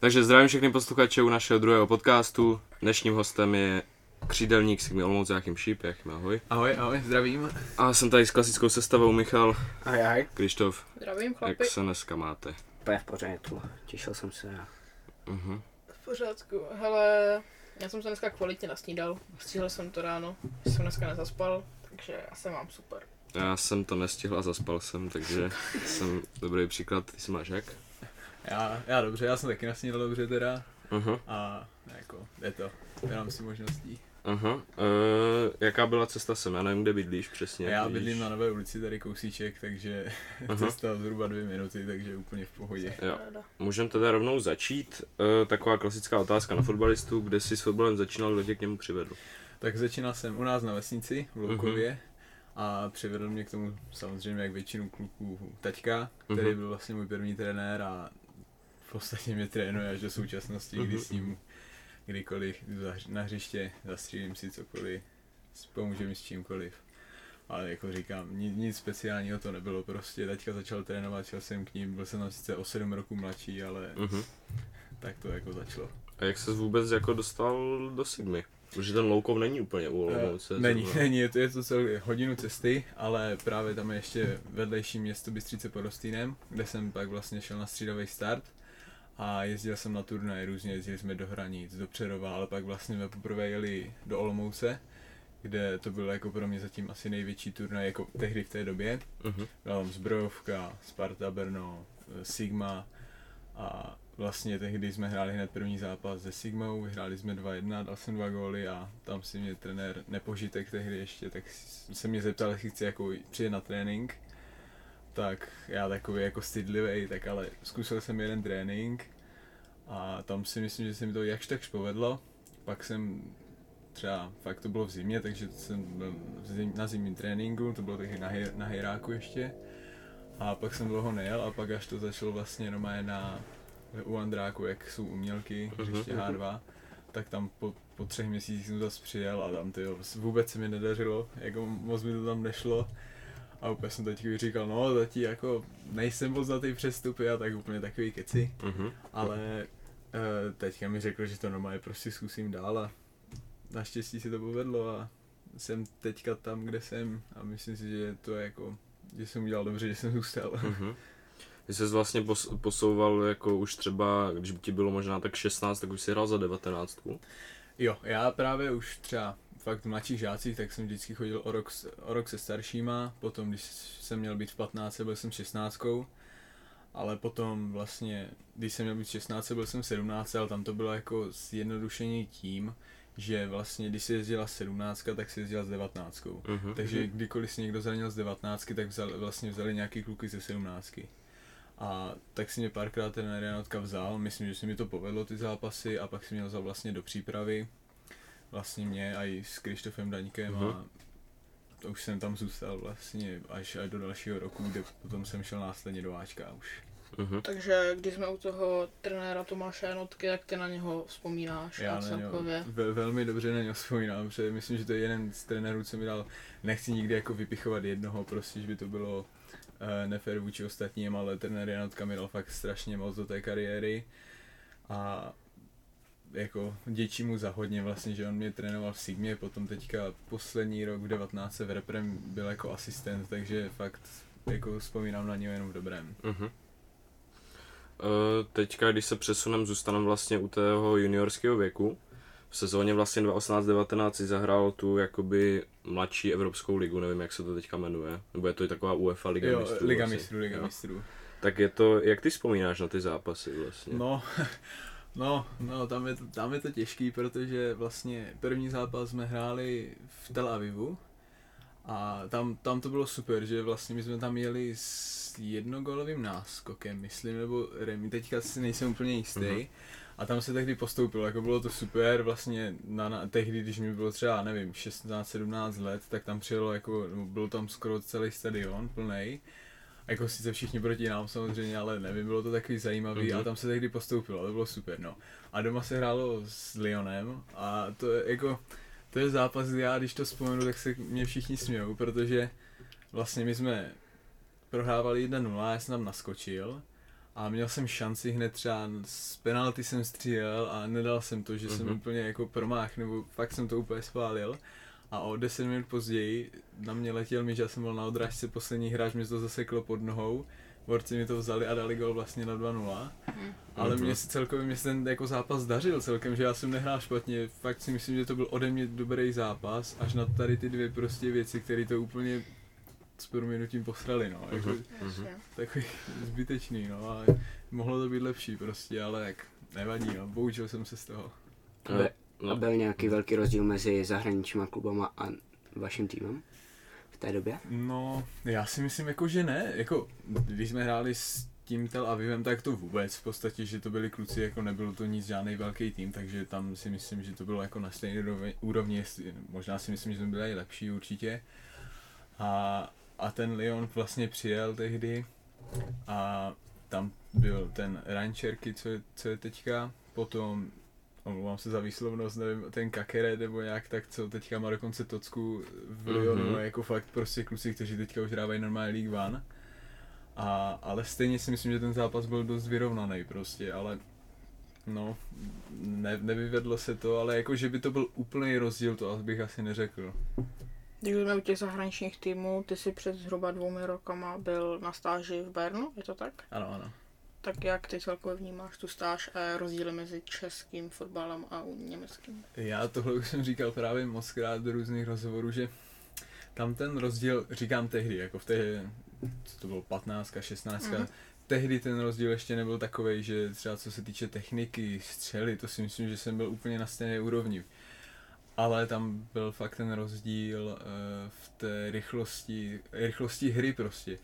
Takže zdravím všechny posluchače u našeho druhého podcastu. Dnešním hostem je křídelník Sigmy Olomouc Jáchym Šíp. Jáchym, ahoj. Ahoj, ahoj, zdravím. A jsem tady s klasickou sestavou Michal, Ahoj, ahoj. Krištof. Zdravím, Jak chlapi. se dneska máte? Úplně v pořádku, těšil jsem se. já. Mhm. V pořádku. Hele, já jsem se dneska kvalitně nasnídal. Stihl jsem to ráno. Jsem dneska nezaspal, takže já se mám super. Já jsem to nestihl a zaspal jsem, takže jsem dobrý příklad. Ty si máš jak? Já, já dobře, já jsem taky nasnídal dobře teda Aha, a jako, je to, jenom si možností. aha. Uh, jaká byla cesta sem? Já nevím, kde bydlíš přesně. Já vidíš? bydlím na Nové ulici, tady kousíček, takže Aha. cesta zhruba dvě minuty, takže úplně v pohodě. Jo. Můžeme teda rovnou začít. Uh, taková klasická otázka na fotbalistu. Kde jsi s fotbalem začínal, kdo tě k němu přivedl? Tak začínal jsem u nás na vesnici, v Loukově, a přivedl mě k tomu samozřejmě jak většinu kluků taťka, který Mhm. byl vlastně můj první trenér a v podstatě mě trénuje až do současnosti, kdy Mhm. s ním kdykoliv jdu na hřiště, zastřílím si cokoliv, pomůže mi s čímkoliv. Ale jako říkám, nic, nic speciálního to nebylo, prostě taťka začal trénovat, šel jsem k ním, byl jsem tam sice o 7 roků mladší, ale Uh-huh. tak to jako začalo. A jak se vůbec jako dostal do Sigmy? Protože ten Loukov není úplně u Olomouce. Eh, není, zrovna. není, je to, je to celý hodinu cesty, ale právě tam je ještě vedlejší město Bystřice pod Rostýnem, kde jsem pak vlastně šel na střídavý start a jezdil jsem na turnaje různě, jezdili jsme do Hranic, do Přerova, ale pak vlastně jsme poprvé jeli do Olomouce, kde to byl jako pro mě zatím asi největší turnaj jako tehdy v té době. Mhm. Byla tam Zbrojovka, Sparta Brno, Sigma a vlastně tehdy jsme hráli hned první zápas se Sigmou, vyhráli jsme 2-1, dal jsem dva góly a tam si mě trenér Nepožitek tehdy ještě, tak se mě zeptal, jestli chci jako přijet na trénink. Tak já takový jako stydlivý, tak ale zkusil jsem jeden trénink a tam si myslím, že se mi to jakž takž povedlo. Pak jsem třeba, fakt to bylo v zimě, takže jsem byl zim, na zimním tréninku, to bylo taky na, hej, na hejráku ještě. A pak jsem dlouho nejel a pak až to začalo vlastně normálně na, u Andráku, jak jsou umělky, Mhm. hřiště H2, tak tam po, po třech měsících jsem zase přijel a tam tyjo, vůbec se mi nedařilo, jako moc mi to tam nešlo. A úplně jsem teď říkal, no zatím jako nejsem moc na ty přestupy a tak úplně takový keci. Mhm. Ale uh, teďka mi řekl, že to normálně prostě zkusím dál a naštěstí se to povedlo a jsem teďka tam, kde jsem a myslím si, že to je jako, že jsem udělal dobře, že jsem zůstal. Mhm. Ty jsi vlastně pos- posouval jako už třeba, když by ti bylo možná tak 16, tak už jsi hrál za 19. Jo, já právě už třeba fakt v mladších žácích, tak jsem vždycky chodil o rok, o rok se staršíma, potom když jsem měl být v 15, byl jsem 16, ale potom vlastně, když jsem měl být 16, byl jsem 17, ale tam to bylo jako zjednodušení tím, že vlastně když se jezdila 17, tak se jezdila s 19. Mhm. Takže kdykoliv si někdo zranil z 19, tak vzal, vlastně vzali nějaký kluky ze 17. A tak si mě párkrát ten Janotka vzal, myslím, že se mi to povedlo ty zápasy a pak si mě vzal vlastně do přípravy. Vlastně mě a i s Krištofem Daňkem Mhm. a to už jsem tam zůstal vlastně až, až do dalšího roku, kde potom jsem šel následně do Ačka už. Mhm. Takže když jsme u toho trenéra Tomáše Janotky, jak ty na něho vzpomínáš Já na něho ve, velmi dobře na něho vzpomínám, protože myslím, že to je jeden z trenérů, co mi dal, nechci nikdy jako vypichovat jednoho, prostě, že by to bylo nefér vůči ostatním, ale trenér Janotka mi dal fakt strašně moc do té kariéry a jako děčí mu za hodně vlastně, že on mě trénoval v Sigmě, potom teďka poslední rok v 19 v Reprem byl jako asistent, takže fakt jako vzpomínám na něho jenom v dobrém. Mhm. Eh, Teďka, když se přesunem, zůstaneme vlastně u tého juniorského věku. V sezóně vlastně 2018-19 si zahrál tu jakoby mladší Evropskou ligu, nevím jak se to teďka jmenuje, nebo je to i taková UEFA Liga jo, mistrů. Liga vlastně. mistrů, Liga Jo. mistrů. Tak je to, jak ty vzpomínáš na ty zápasy vlastně? No, no, no tam, je to, tam je to těžký, protože vlastně první zápas jsme hráli v Tel Avivu a tam, tam to bylo super, že vlastně my jsme tam jeli s jednogolovým náskokem, myslím, nebo Remi, teďka si nejsem úplně jistý. Mhm. A tam se tehdy postoupilo, jako bylo to super, vlastně na, na tehdy, když mi bylo třeba, nevím, 16-17 let, tak tam přijelo jako, no, byl tam skoro celý stadion plný. Jako sice všichni proti nám samozřejmě, ale nevím, bylo to takový zajímavý, Mhm. ale tam se tehdy postoupilo, to bylo super, no. A doma se hrálo s Lyonem a to je jako, to je zápas, kdy já když to vzpomenu, tak se mě všichni smějou, protože vlastně my jsme prohrávali 1-0, já jsem tam naskočil a měl jsem šanci hned třeba z penalty jsem střílel a nedal jsem to, že mm-hmm. jsem Mhm. úplně jako promách, nebo fakt jsem to úplně spálil. A o 10 minut později na mě letěl míč, já jsem byl na odrážce, poslední hráč mě to zaseklo pod nohou, borci mi to vzali a dali gol vlastně na 2-0. Mhm. Ale Mhm. mě se celkově mě se ten jako zápas dařil celkem, že já jsem nehrál špatně, fakt si myslím, že to byl ode mě dobrý zápas, až na tady ty dvě prostě věci, které to úplně s proměnutím posrali, no. Jako, Mhm. Jasně. takový zbytečný, no a mohlo to být lepší prostě, ale jak nevadí, no, poučil jsem se z toho. No, Be- no, A byl nějaký velký rozdíl mezi zahraničníma klubama a vaším týmem v té době? No, já si myslím jako, že ne, jako když jsme hráli s tím Tel Avivem, tak to vůbec v podstatě, že to byli kluci, jako nebylo to nic žádný velký tým, takže tam si myslím, že to bylo jako na stejné úrovni, jestli, možná si myslím, že jsme byli i lepší určitě. A, a ten Lyon vlastně přijel tehdy a tam byl ten Rancherky, co je, co je teďka, potom omlouvám se za výslovnost, nevím, ten Kakere nebo nějak tak, co teďka má dokonce tocku v Lyonu, Mhm. mm-hmm. jako fakt prostě kluci, kteří teďka už hrávají normální League One. A, ale stejně si myslím, že ten zápas byl dost vyrovnaný prostě, ale no, ne, nevyvedlo se to, ale jako, že by to byl úplný rozdíl, to asi bych asi neřekl. Když jsme u těch zahraničních týmů, ty jsi před zhruba dvoumi rokama byl na stáži v Bernu, je to tak? Ano, ano. Tak jak ty celkově vnímáš tu stáž a rozdíly mezi českým fotbalem a německým? Já tohle už jsem říkal právě moc krát do různých rozhovorů, že tam ten rozdíl, říkám tehdy, jako v té, co to bylo, 15, 16, Mhm. mm. tehdy ten rozdíl ještě nebyl takový, že třeba co se týče techniky, střely, to si myslím, že jsem byl úplně na stejné úrovni. Ale tam byl fakt ten rozdíl uh, v té rychlosti, rychlosti hry prostě.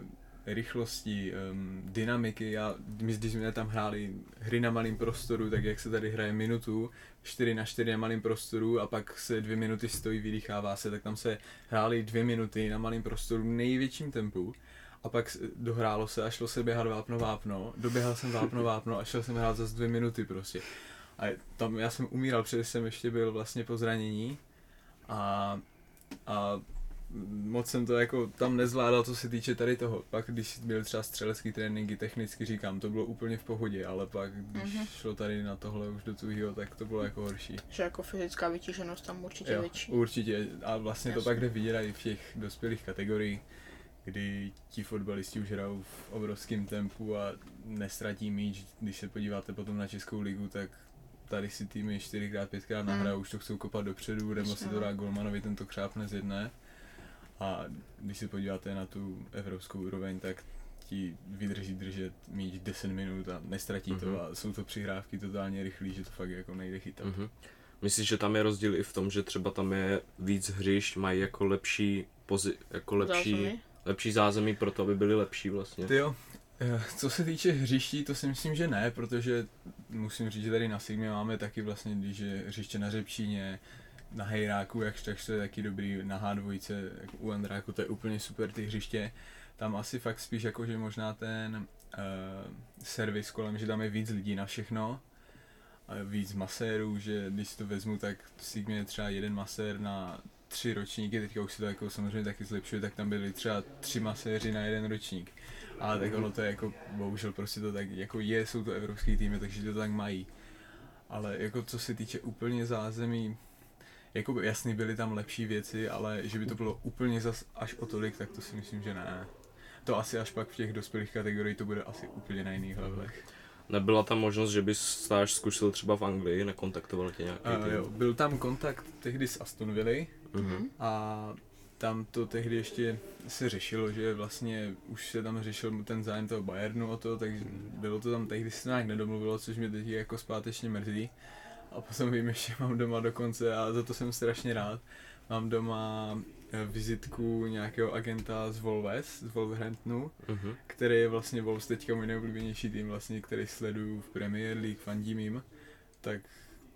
Uh, rychlosti, um, dynamiky. Já, my, když jsme tam hráli hry na malém prostoru, tak jak se tady hraje minutu, 4 na 4 na malém prostoru a pak se dvě minuty stojí, vydýchává se, tak tam se hráli dvě minuty na malém prostoru v největším tempu a pak dohrálo se a šlo se běhat vápno vápno, doběhal jsem vápno vápno a šel jsem hrát zase dvě minuty prostě. A tam já jsem umíral, protože jsem ještě byl vlastně po zranění a, a moc jsem to jako tam nezvládal, co se týče tady toho. Pak když byl třeba střelecký tréninky, technicky říkám, to bylo úplně v pohodě, ale pak když Mhm. šlo tady na tohle už do tuhýho, tak to bylo jako horší. Že jako fyzická vytíženost tam určitě Jo, větší. určitě. A vlastně to Jasně. pak jde vidět i v těch dospělých kategoriích, kdy ti fotbalisti už hrajou v obrovském tempu a nestratí míč. Když se podíváte potom na Českou ligu, tak tady si týmy 4x, 5x nahrajou, už to chcou kopat dopředu, nebo se Jasně, to dá golmanovi, ten to křápne z jedné. A když se podíváte na tu evropskou úroveň, tak ti vydrží držet míč 10 minut a nestratí Mhm. to a jsou to přihrávky totálně rychlý, že to fakt jako nejde chytat. Mhm. Myslíš, že tam je rozdíl i v tom, že třeba tam je víc hřišť, mají jako lepší, pozi- jako lepší, Zázemí? lepší zázemí pro to, aby byly lepší vlastně. Ty jo, co se týče hřiští, to si myslím, že ne, protože musím říct, že tady na Sigmě máme taky vlastně, když je hřiště na Řepčíně, na Hejráku, jak tak to je taky dobrý, na H2, jako u Andráku, to je úplně super ty hřiště. Tam asi fakt spíš jako, že možná ten uh, servis kolem, že tam je víc lidí na všechno, a víc masérů, že když si to vezmu, tak Sigmě je třeba jeden masér na tři ročníky, teďka už se to jako samozřejmě taky zlepšuje, tak tam byli třeba tři maséři na jeden ročník. Ale tak ono to je jako, bohužel prostě to tak jako je, jsou to evropský týmy, takže to tak mají. Ale jako co se týče úplně zázemí, jako jasný byly tam lepší věci, ale že by to bylo úplně zas až o tolik, tak to si myslím, že ne. To asi až pak v těch dospělých kategoriích to bude asi úplně na jiných levelech. Nebyla tam možnost, že bys stáž zkusil třeba v Anglii, nekontaktoval tě nějaký Uh, tým? jo, byl tam kontakt tehdy s Aston Villa Mhm. a tam to tehdy ještě se řešilo, že vlastně už se tam řešil ten zájem toho Bayernu o to, takže bylo to tam tehdy se nějak nedomluvilo, což mě teď jako zpátečně mrzí. A potom vím, že mám doma dokonce a za to jsem strašně rád. Mám doma eh, vizitku nějakého agenta z Volves, z Wolverhamptonu, Mhm. který je vlastně Wolves teďka můj nejoblíbenější tým, vlastně, který sleduju v Premier League, fandím jim, tak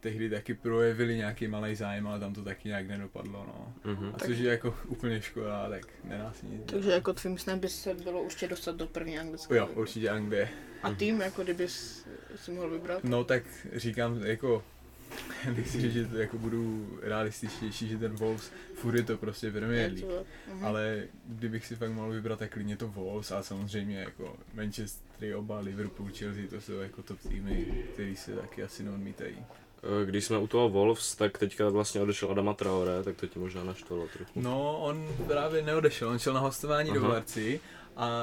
tehdy taky projevili nějaký malý zájem, ale tam to taky nějak nedopadlo, no. Mhm. A což je jako úplně škoda, tak nedá se nic. Takže jako tvým snem by se bylo určitě dostat do první anglické. Jo, určitě Anglie. A tým, jako kdybys si mohl vybrat? No tak říkám, jako nechci říct, že to jako budu realističtější, že ten Wolves, furt je to prostě Premier League. Mhm. Ale kdybych si fakt mohl vybrat, tak klidně to Wolves a samozřejmě jako Manchester, oba, Liverpool, Chelsea, to jsou jako top týmy, který se taky asi neodmítají. Eh, Když jsme u toho Wolves, tak teďka vlastně odešel Adama Traore, tak to ti možná naštvalo trochu. No, on právě neodešel, on šel na hostování Aha. do. Barci a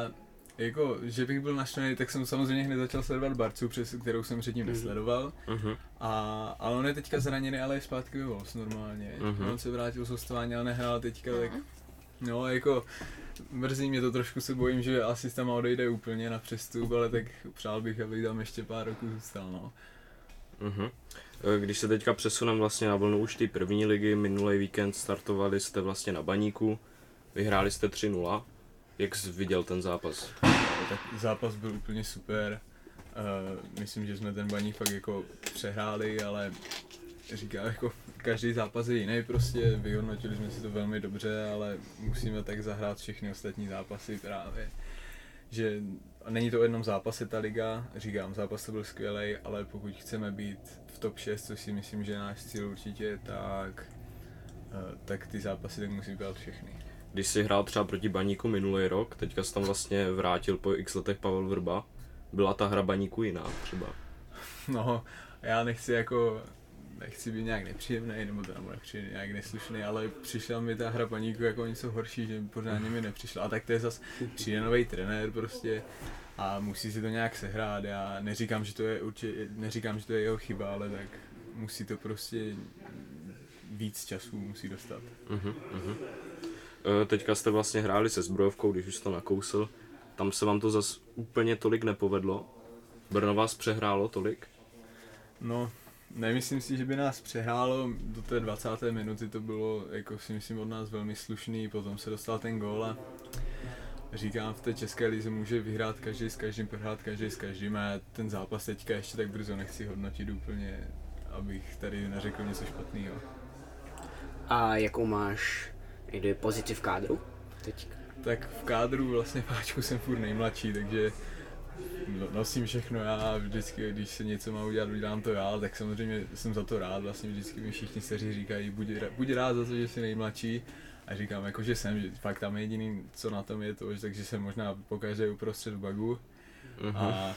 jako, že bych byl naštvaný, tak jsem samozřejmě hned začal sledovat Barcu, přes kterou jsem předtím Mhm. nesledoval. Mhm. A, ale on je teďka zraněný, ale je zpátky ve Wolves normálně. Mhm. On se vrátil z hostování, ale nehrál teďka, tak no jako mrzí mě to trošku, se bojím, že asi tam odejde úplně na přestup, ale tak přál bych, aby tam ještě pár roků zůstal, no. Mhm. Eh, Když se teďka přesunem vlastně na vlnu už té první ligy, minulý víkend startovali jste vlastně na baníku, vyhráli jste 3-0. Jak jsi viděl ten zápas? Tak zápas byl úplně super. Uh, myslím, že jsme ten baník fakt jako přehráli, ale říkám, jako každý zápas je jiný prostě, vyhodnotili jsme si to velmi dobře, ale musíme tak zahrát všechny ostatní zápasy právě. Že a není to o jednom zápase ta liga, říkám, zápas to byl skvělý, ale pokud chceme být v top 6, což si myslím, že je náš cíl určitě, tak, uh, tak ty zápasy tak musí být všechny. Když jsi hrál třeba proti baníku minulý rok, teďka se tam vlastně vrátil po x letech Pavel Vrba. Byla ta hra baníku jiná třeba? No, já nechci jako, nechci být nějak nepříjemný, nebo to nebo nepříjemný, nějak neslušný, ale přišla mi ta hra paníku jako něco horší, že pořádně mi nepřišla. A tak to je zas, přijde nový trenér prostě a musí si to nějak sehrát. Já neříkám, že to je určitě, neříkám, že to je jeho chyba, ale tak musí to prostě víc času musí dostat. Mhm, mhm. Eh, Teďka jste vlastně hráli se zbrojovkou, když už to nakousl. Tam se vám to zas úplně tolik nepovedlo. Brno vás přehrálo tolik? No, nemyslím si, že by nás přehrálo do té 20. minuty, to bylo, jako si myslím, od nás velmi slušný, potom se dostal ten gól a říkám, v té české lize může vyhrát každý s každým, prohrát každý s každým a ten zápas teďka ještě tak brzo nechci hodnotit úplně, abych tady neřekl něco špatného. A jakou máš pozici v kádru? Teď. Tak v kádru vlastně páčku jsem furt nejmladší, takže nosím všechno já, vždycky, když se něco má udělat, udělám to já, tak samozřejmě jsem za to rád, vlastně vždycky mi všichni staří říkají, buď, buď rád za to, že jsi nejmladší, a říkám jako, že jsem, že fakt tam jediný, co na tom je to, že takže jsem možná pokaždé uprostřed bagu Mhm. a,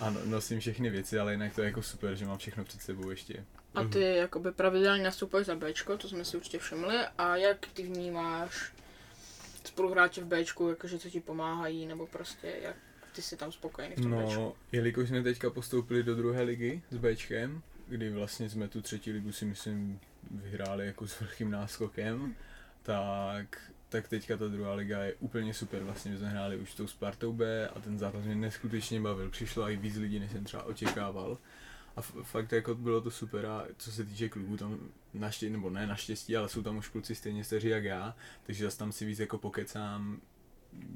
a no- nosím všechny věci, ale jinak to je jako super, že mám všechno před sebou ještě. A ty jakoby pravidelně nastupuješ za Bčko, to jsme si určitě všimli. A jak ty vnímáš spoluhráče v Bčku, jakože co ti pomáhají, nebo prostě jak ty jsi tam spokojený v tom Bčku? No, jelikož jsme teďka postoupili do druhé ligy s Bčkem, kdy vlastně jsme tu třetí ligu si myslím vyhráli jako s velkým náskokem, tak, tak teďka ta druhá liga je úplně super. Vlastně jsme hráli už s tou Spartou B a ten zápas mě neskutečně bavil. Přišlo i víc lidí, než jsem třeba očekával. A f- fakt jako bylo to super a co se týče klubů, tam naštěstí, nebo ne naštěstí, ale jsou tam už kluci stejně staří jak já, takže zase tam si víc jako pokecám,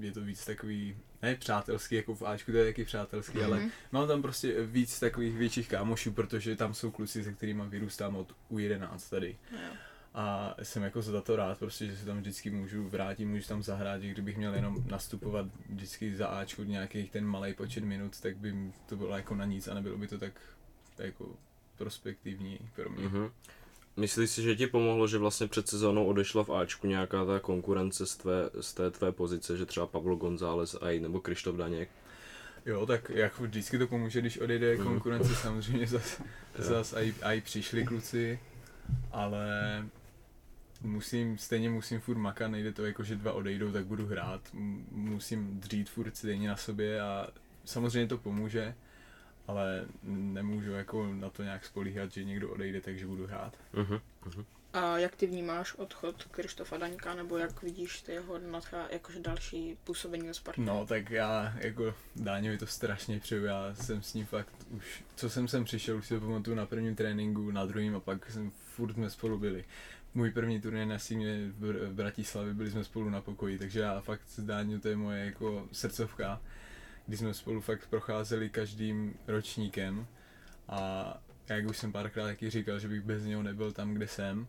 je to víc takový, ne přátelský, jako v Ačku to je taky přátelský, mm-hmm. ale Mhm. mám tam prostě víc takových větších kámošů, protože tam jsou kluci, se kterými vyrůstám od U11 tady. Jo. A jsem jako za to rád, prostě, že se tam vždycky můžu vrátit, můžu tam zahrát, že kdybych měl jenom nastupovat vždycky za Ačku nějakých ten malý počet minut, tak by to bylo jako na nic a nebylo by to tak jako prospektivní pro mě. Mhm. Myslíš si, že ti pomohlo, že vlastně před sezónou odešla v Ačku nějaká ta konkurence z, tvé, z té tvé pozice, že třeba Pablo González aj nebo Krištof Daněk? Jo, tak jako vždycky to pomůže, když odejde Mhm. konkurence, samozřejmě zas, zas aj, aj přišli kluci, ale musím, stejně musím furt makat, nejde to jako, že dva odejdou, tak budu hrát, musím dřít furt stejně na sobě a samozřejmě to pomůže, ale nemůžu jako na to nějak spolíhat, že někdo odejde, takže budu hrát. Mhm. Mhm. A jak ty vnímáš odchod Krištofa Daňka, nebo jak vidíš ty jeho nadchá, jakože další působení ve Spartě? No, tak já jako Dáňovi to strašně přeju, já jsem s ním fakt už, co jsem sem přišel, už si to pamatuju na prvním tréninku, na druhém a pak jsem furt jsme spolu byli. Můj první turnaj na símě v Bratislavě, byli jsme spolu na pokoji, takže já fakt s Dáňou to je moje jako srdcovka, kdy jsme spolu fakt procházeli každým ročníkem a jak už jsem párkrát taky říkal, že bych bez něho nebyl tam, kde jsem.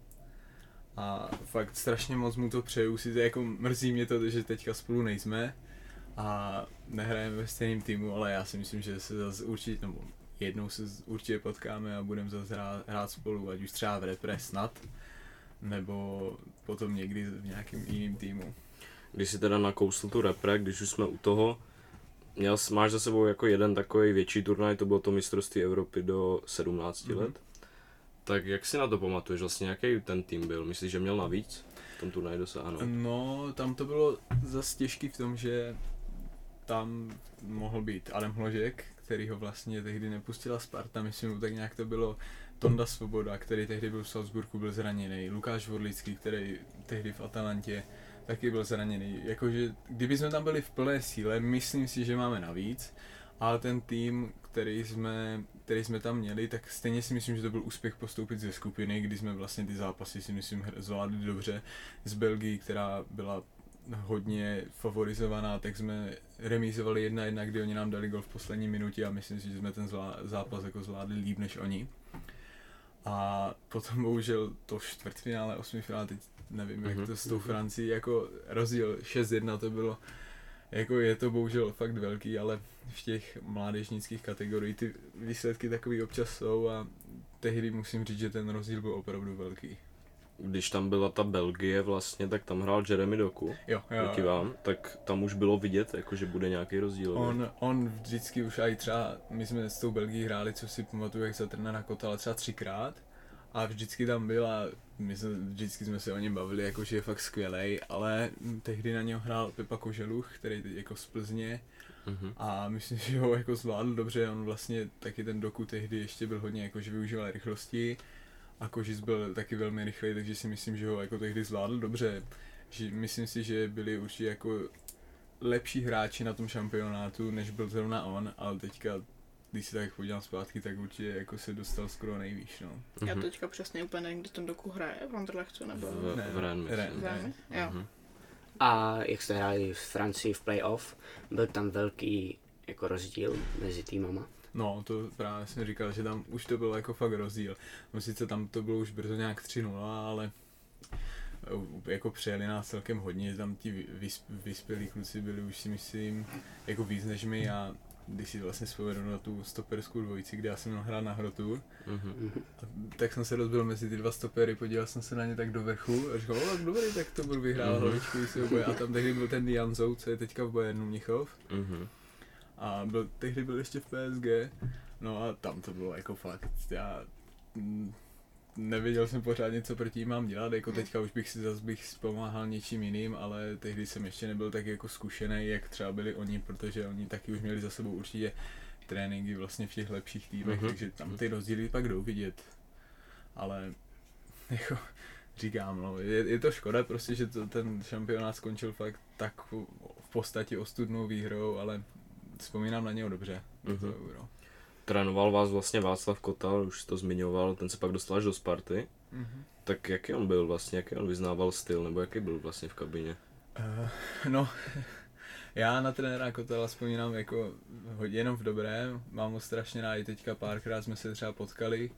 A fakt strašně moc mu to přeju, si to jako mrzí mě to, že teďka spolu nejsme a nehrajeme ve stejném týmu, ale já si myslím, že se zase určitě, nebo jednou se určitě potkáme a budeme zase hrát, hrát spolu, ať už třeba v repre snad, nebo potom někdy v nějakém jiném týmu. Když si teda nakousl tu repre, když už jsme u toho, měl, máš za sebou jako jeden takový větší turnaj, to bylo to mistrovství Evropy do 17 Mhm. let. Tak jak si na to pamatuješ, vlastně jaký ten tým byl? Myslíš, že měl navíc v tom turnaji dosáhnout? No, tam to bylo zase těžký v tom, že tam mohl být Adam Hložek, který ho vlastně tehdy nepustila Sparta, myslím, tak nějak to bylo Tonda Svoboda, který tehdy byl v Salzburgu, byl zraněný, Lukáš Vodlický, který tehdy v Atalantě taky byl zraněný. Jakože, kdyby jsme tam byli v plné síle, myslím si, že máme navíc, ale ten tým, který jsme, který jsme tam měli, tak stejně si myslím, že to byl úspěch postoupit ze skupiny, kdy jsme vlastně ty zápasy si myslím zvládli dobře z Belgii, která byla hodně favorizovaná, tak jsme remízovali jedna jedna, kdy oni nám dali gol v poslední minutě a myslím si, že jsme ten zápas jako zvládli líp než oni. A potom bohužel to čtvrtfinále, osmifinále, teď nevím, jak Mhm. to s tou Francií, jako rozdíl 6-1 to bylo, jako je to bohužel fakt velký, ale v těch mládežnických kategoriích ty výsledky takový občas jsou a tehdy musím říct, že ten rozdíl byl opravdu velký. Když tam byla ta Belgie vlastně, tak tam hrál Jeremy Doku Jo, jo, proti jo. vám, tak tam už bylo vidět, jako, že bude nějaký rozdíl. ne? On, on vždycky už i třeba, my jsme s tou Belgií hráli, co si pamatuju, jak za trenéra Kotala třeba třikrát a vždycky tam byl a my jsme, vždycky jsme se o něm bavili, jako že je fakt skvělej, ale tehdy na něho hrál Pepa Koželuch, který teď jako z Plzně Mhm. a myslím, že ho jako zvládl dobře, on vlastně taky ten doku tehdy ještě byl hodně jako, že využíval rychlosti a Kožic byl taky velmi rychlý, takže si myslím, že ho jako tehdy zvládl dobře. Že myslím si, že byli určitě jako lepší hráči na tom šampionátu, než byl zrovna on, ale teďka, když se tak podívám zpátky, tak určitě jako se dostal skoro nejvýš, no. Já Mhm. teďka přesně úplně nevím, kde ten doku hraje, v Anderlechtu nebo V, Ne, v Rennes, myslím. Rennes. v Rennes? Jo. Mhm. A jak jste hráli v Francii v playoff, byl tam velký jako rozdíl mezi týmama. No, to právě jsem říkal, že tam už to byl jako fakt rozdíl. No sice tam to bylo už brzo nějak 3-0, ale eh, jako přijeli nás celkem hodně, tam ti vy- vys, vyspělí kluci byli už si myslím jako víc než my a když si vlastně vzpomenu na tu stoperskou dvojici, kde já jsem měl hrát na hrotu, Mhm. tak jsem se rozbil mezi ty dva stopery, podíval jsem se na ně tak do vrchu a říkal, o, tak dobrý, tak to budu vyhrát Mhm. hlavičkový souboje. A tam tehdy byl ten Janzou, co je teďka v Bayernu Mnichov. Mhm. A byl, tehdy byl ještě v PSG, no a tam to bylo jako fakt, já mm, nevěděl jsem pořádně, co proti ním mám dělat, jako teďka už bych si zase bych pomáhal něčím jiným, ale tehdy jsem ještě nebyl tak jako zkušený, jak třeba byli oni, protože oni taky už měli za sebou určitě tréninky vlastně v těch lepších týmech, Mhm. takže tam ty rozdíly pak jdou vidět, ale jako říkám, no, je, je to škoda prostě, že to, ten šampionát skončil fakt tak v podstatě ostudnou výhrou, ale vzpomínám na něho dobře, mm-hmm. to Mhm. euro. Trénoval vás vlastně Václav Kotal, už to zmiňoval, ten se pak dostal až do Sparty. Mm-hmm. Tak jaký on byl vlastně, jaký on vyznával styl, nebo jaký byl vlastně v kabině? Uh, no, já na trenéra Kotela vzpomínám jako hodně jenom v dobrém, mám ho strašně rád, i teďka párkrát jsme se třeba potkali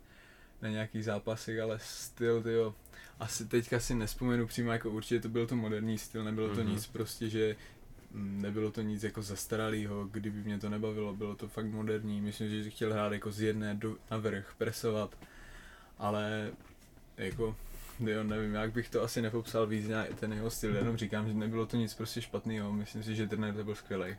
na nějakých zápasech, ale styl, tyjo, asi teďka si nespomenu přímo, jako určitě to byl to moderní styl, nebylo to Mhm. nic prostě, že nebylo to nic jako zastaralého, kdyby mě to nebavilo, bylo to fakt moderní, myslím, že chtěl hrát jako z jedné do, na vrch, presovat, ale jako Jo, nevím, jak bych to asi nepopsal víc ten jeho styl, jenom říkám, že nebylo to nic prostě špatného, myslím si, že trenér to byl skvělý.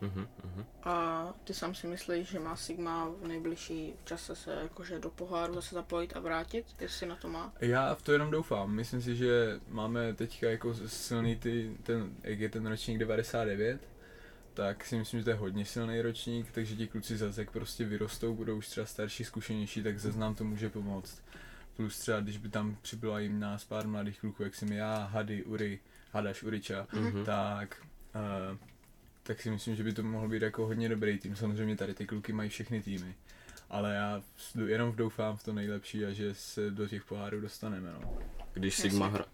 Mhm, mhm. A ty sám si myslíš, že má Sigma v nejbližší čase se jakože do poháru zase zapojit a vrátit, jestli na to má? Já v to jenom doufám, myslím si, že máme teďka jako silný ty, ten, jak je ten ročník 99, tak si myslím, že to je hodně silný ročník, takže ti kluci zase jak prostě vyrostou, budou už třeba starší, zkušenější, tak zase nám to může pomoct. Plus třeba, když by tam přibyla jim nás pár mladých kluků, jak jsem já, Hady, Uri, Hadaš, Uriča, Mhm. tak, uh, tak si myslím, že by to mohl být jako hodně dobrý tým. Samozřejmě tady ty kluky mají všechny týmy. Ale já jenom doufám v to nejlepší a že se do těch pohárů dostaneme. No. Když. Sigma, hra,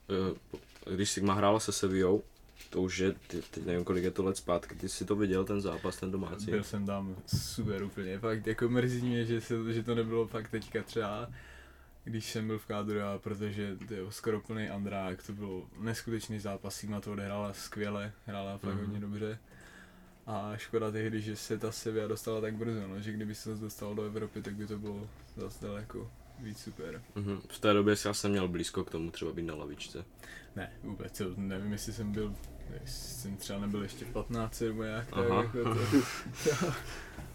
eh, když Sigma hrála se Sevillou, to už je, teď nevím kolik je to let zpátky, ty jsi to viděl, ten zápas, ten domácí. Byl jsem tam super úplně. Fakt jako mrzí mě, že, se, že to nebylo fakt teďka třeba, když jsem byl v kádru, a protože tyjo, skoro plný Andrák, to byl neskutečný zápas, Sigma to odehrála skvěle, hrála fakt Mhm. hodně dobře. A škoda tehdy, že se ta Sevilla dostala tak brzo, no, že kdyby se zase dostalo do Evropy, tak by to bylo zase daleko víc super. Mhm. V té době já jsem měl blízko k tomu třeba být na lavičce. Ne, vůbec, nevím, jestli jsem byl, jestli jsem třeba nebyl ještě v 15 nebo nějak, tak Aha. jako to, to,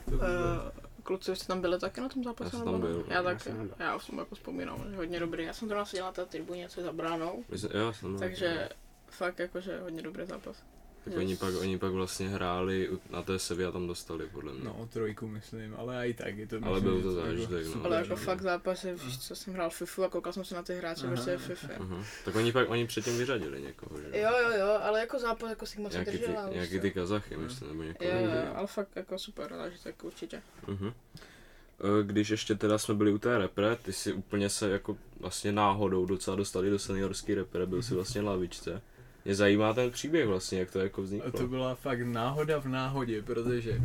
to bylo, Uh, kluci, jste tam byli taky na tom zápase? Já jsem tam ne? byl, Já já taky. jsem nebyl. Já už jsem jako vzpomínal, že hodně dobrý. Já jsem to seděl na té tribuně, co je za bránou. Jo, jsem Takže fakt jakože hodně dobrý zápas. Tak oni pak, oni pak vlastně hráli na té Sevě a tam dostali, podle mě. no, trojku myslím, ale i tak je to Ale myslím, byl to zážitek, no. Ale jako fakt zápasy, víš co, jsem hrál FIFU a koukal jsem se na ty hráče Aha. prostě FIFA. Mhm. Tak oni pak, oni předtím vyřadili někoho, že? Jo, jo, jo, ale jako zápas jako Sigma se Nějaký ty, držela. nějaký ty Kazachy, myslím, nebo někoho. Jo, jo, ale fakt jako super, zážitek určitě. Mhm. E, Když ještě teda jsme byli u té repre, ty si úplně se jako vlastně náhodou docela dostali do seniorský repre, byl si vlastně na lavičce. Mě zajímá ten příběh vlastně, jak to jako vzniklo. to byla fakt náhoda v náhodě, protože